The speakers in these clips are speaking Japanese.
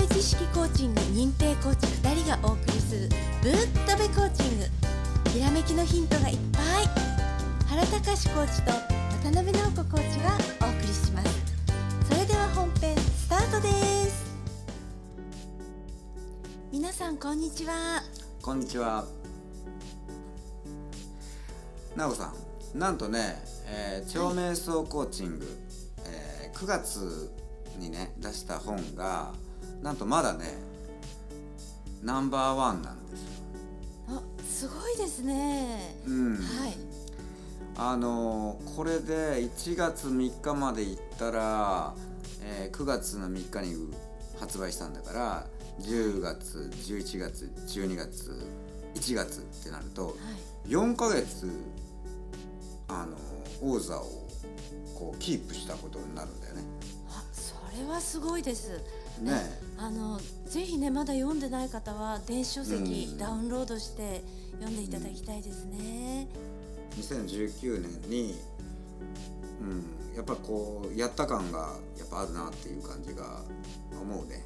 部知識コーチング認定コーチ2人がお送りするぶっとべコーチングひらめきのヒントがいっぱい原隆コーチと渡辺直子コーチがお送りしますそれでは本編スタートです皆さんこんにちはこんにちは。なおさん、なんとね、えー、超瞑想コーチング、えー9月にね出した本がなんとまだねナンバーワンなんですよ。あすごいですねうん。はいあのーこれで1月3日まで行ったら、えー9月の3日に発売したんだから10月11月12月1月ってなるとはい4ヶ月あの王座をこうキープしたことになるんだよね。あそれはすごいですね。あのぜひねまだ読んでない方は電子書籍うん。ダウンロードして読んでいただきたいですね。2019年に、うん、やっぱこうやった感がやっぱあるなっていう感じが思うね。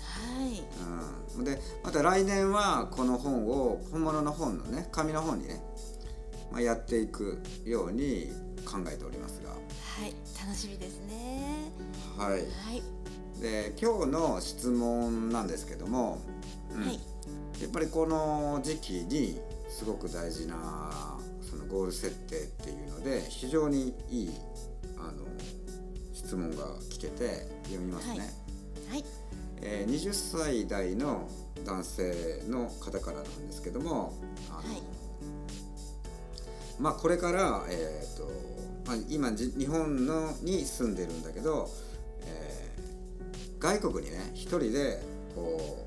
はい。うん、でまた来年はこの本を本物の本のね紙の本にね、まあ、やっていくように考えておりますが。はい楽しみですね。はい。はいで今日の質問なんですけども、うん。はい。やっぱりこの時期にすごく大事なそのゴール設定っていうので非常にいいあの質問が来てて読みますね。はい。えー20歳代の男性の方からなんですけどもあの、はい。まあこれから、えーとまあ、今じ日本のに住んでるんだけど、えー外国にね一人でこ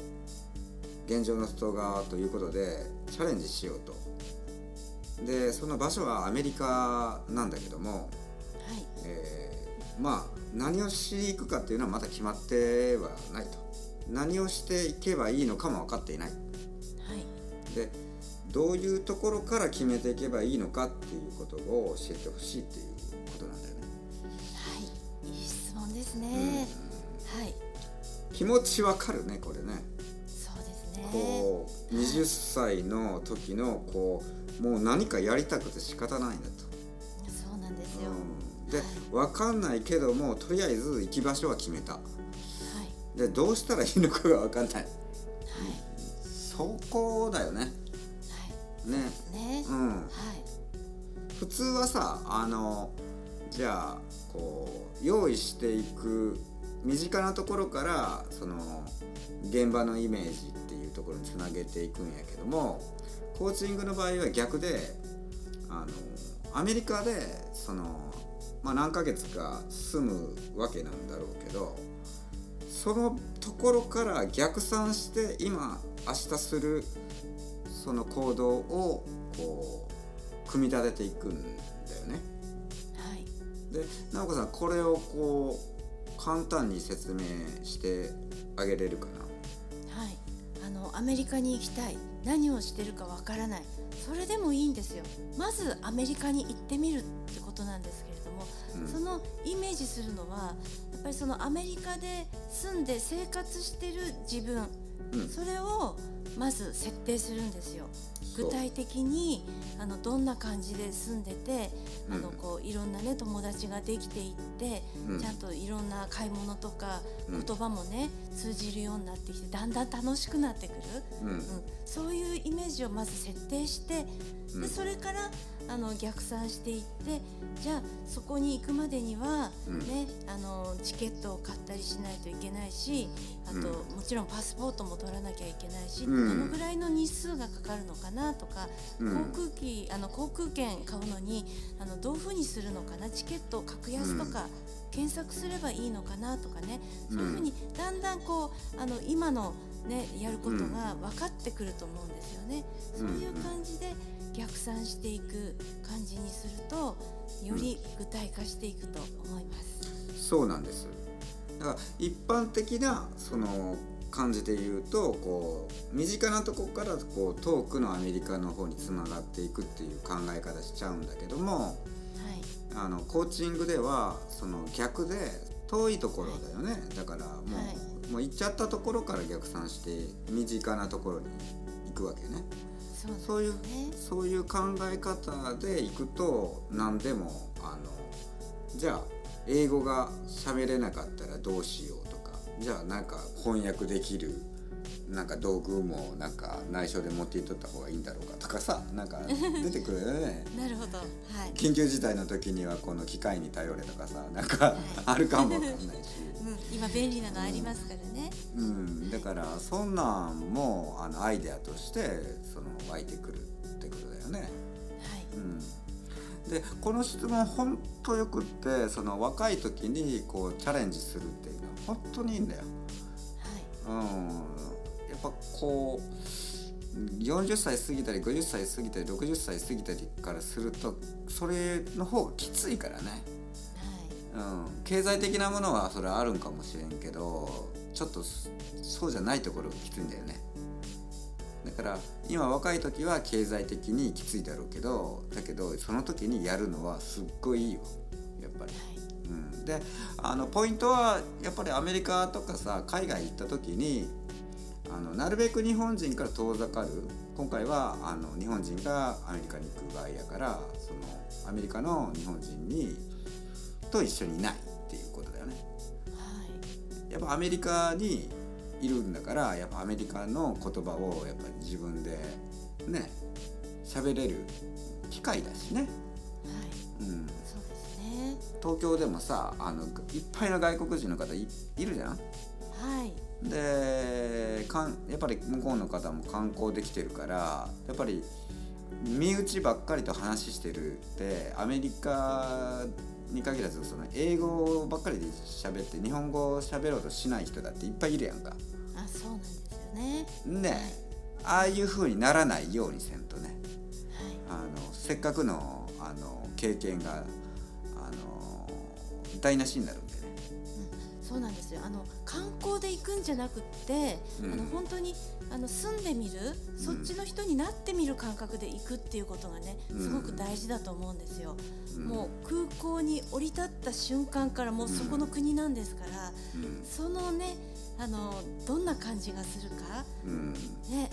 う現状の外側ということでチャレンジしようと。でその場所はアメリカなんだけども、はい。えーまあ何をしに行くかっていうのはまだ決まってはないと。何をしていけばいいのかも分かっていない。はい。でどういうところから決めていけばいいのかっていうことを教えてほしいっていうことなんだよね、はい。いい質問ですね。はい気持ちわかるねこれね。そうですね。こう20歳の時のこうもう何かやりたくて仕方ないんだと、そうなんですよ。うん、で分かんないけどもとりあえず行き場所は決めた。はい。でどうしたらいいのかが分かんない。はい。そこだよね。はね。いね。うん。はい。普通はさ、あの、じゃあ、こう、用意していく、身近なところから、その、現場のイメージっていうところにつなげていくんやけども、コーチングの場合は逆で、あの、アメリカで、その、まあ何ヶ月か住むわけなんだろうけど、そのところから逆算して今明日するその行動をこう組み立てていくんだよね。はいで直子さんこれをこう簡単に説明してあげれるかな。はい、あのアメリカに行きたい。何をしてるかわからない。それでもいいんですよ。まずアメリカに行ってみるってことなんですけれども、うん。そのイメージするのはやっぱりそのアメリカで住んで生活してる自分。うん。それをまず設定するんですよ具体的にあのどんな感じで住んでてあのうんこういろんなね友達ができていって、うん。ちゃんといろんな買い物とかうん。言葉もね通じるようになってきてだんだん楽しくなってくる、うん。うん、そういうイメージをまず設定してうん。でそれからあの逆算していってじゃあそこに行くまでには、うん。ねあのチケットを買ったりしないといけないしあと、うんもちろんパスポートも取らなきゃいけないし、うん。どのぐらいの日数がかかるのかなとか、うん。航空機あの航空券買うのにあのどういうふうにするのかなチケット格安とか、検索すればいいのかなとかねそういうふうにだんだんこうあの今の、ね、やることが分かってくると思うんですよね。そういう感じで逆算していく感じにするとより具体化していくと思います。そうなんですだから一般的なその感じで言うとこう身近なとこからこう遠くのアメリカの方につながっていくっていう考え方しちゃうんだけどもはい。あのコーチングではその逆で遠いところだよね。だからもう、はい。もう行っちゃったところから逆算して身近なところに行くわけね。そうなんですそういうねそういう考え方で行くと何でもあのじゃあ英語が喋れなかったらどうしようとか。じゃあなんか翻訳できるなんか道具もなんか内緒で持っていっとった方がいいんだろうかとかさ。なんか出てくるよね。なるほど。はい、緊急事態の時にはこの機械に頼れとかさ。なんかあるかもわかんないし、うん、今便利なのありますからね、うん、だからそんなんもあのアイデアとしてその湧いてくるってことだよね。はい。うん、でこの質問本当よくってその若い時にこうチャレンジするっていうのは本当にいいんだよ。はい。うん、やっぱこう40歳過ぎたり50歳過ぎたり60歳過ぎたりからするとそれの方がきついからね。はうん、経済的なものはそれはあるんかもしれんけどちょっとそそうじゃないところがきついんだよねだから今若い時は経済的にきついだろうけどだけどその時にやるのはすっごいいいよ。やっぱり。うん、であのポイントはやっぱりアメリカとかさ海外行った時にあのなるべく日本人から遠ざかる。今回はあの日本人がアメリカに行く場合やからそのアメリカの日本人にと一緒にいないっていうことだよね。はい。やっぱアメリカにいるんだからやっぱアメリカの言葉をやっぱり自分でね喋れる機会だしね。はい。うん、そうですね。東京でもさあのいっぱいの外国人の方いいるじゃん？はい。でかんやっぱり向こうの方も観光できてるからやっぱり身内ばっかりと話してるってアメリカに限らずその英語ばっかりで喋って日本語を喋ろうとしない人だっていっぱいいるやんか。あそうなんですよね。ね。ああいう風にならないようにせんとね。はい。あのせっかくのあの経験があの台無しになるんでね。そうなんですよ。あの観光で行くんじゃなくって、うん。あの本当にあの住んでみる、そっちの人になってみる感覚で行くっていうことがねうん。すごく大事だと思うんですよ、うん。もう空港に降り立った瞬間からもうそこの国なんですから、うん。そのねあのどんな感じがするか？うん。ね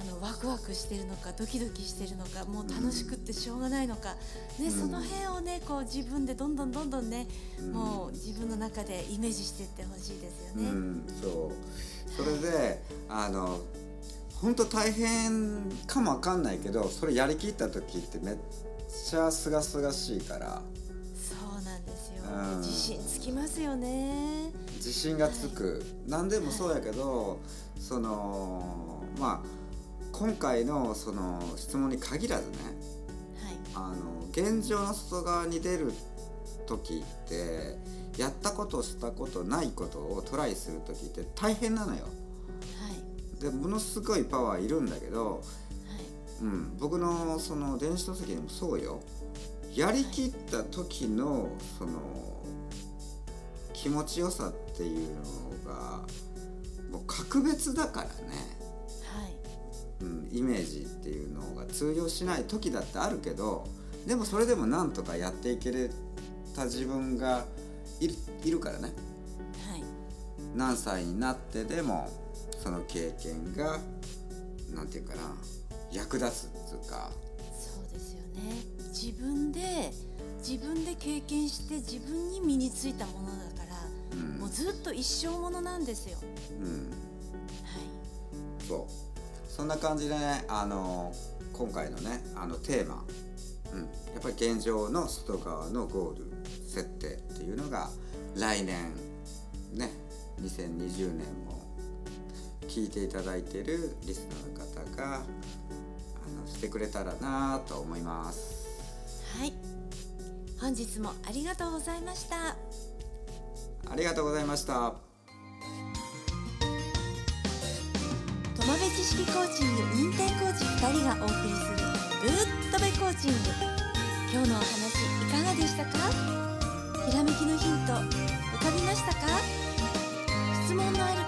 あのワクワクしてるのかドキドキしてるのかもう楽しくってしょうがないのか、ねうん。その辺をねこう自分でどんどんどんどんね、うん。もう自分の中でイメージしていってほしいですよね。うん、そう。それであの本当大変かもわかんないけどそれやりきった時ってめっちゃすがすがしいから。そうなんですよ、うん。自信つきますよね自信がつく、何でもそうやけど、そのまあ今回のその質問に限らずねはい。あの現状の外側に出る時ってやったことしたことないことをトライする時って大変なのよ。はい。でものすごいパワーいるんだけど、はい。うん、僕のその電子書籍でもそうよ。やりきった時のその気持ちよさっていうのがもう格別だからね、はい。うん、イメージっていうのが通用しない時だってあるけどでもそれでもなんとかやっていけれた自分がいるいるからね。はい。何歳になってでもその経験がなんていうかな役立つっていうか。そうですよね。自分で自分で経験して自分に身についたものだから、うんもうずっと一生ものなんですよ。うん。はい。そう。そんな感じでねあの今回のねあのテーマ、うん、やっぱり現状の外側のゴール設定っていうのが来年ね2020年も聞いていただいているリスナーの方があのしてくれたらなと思います。はい。本日もありがとうございましたありがとうございました。友部知識コーチング認定コーチ2人がお送りするぶっとべコーチング。今日のお話いかがでしたか？ひらめきのヒント浮かびましたか？質問のある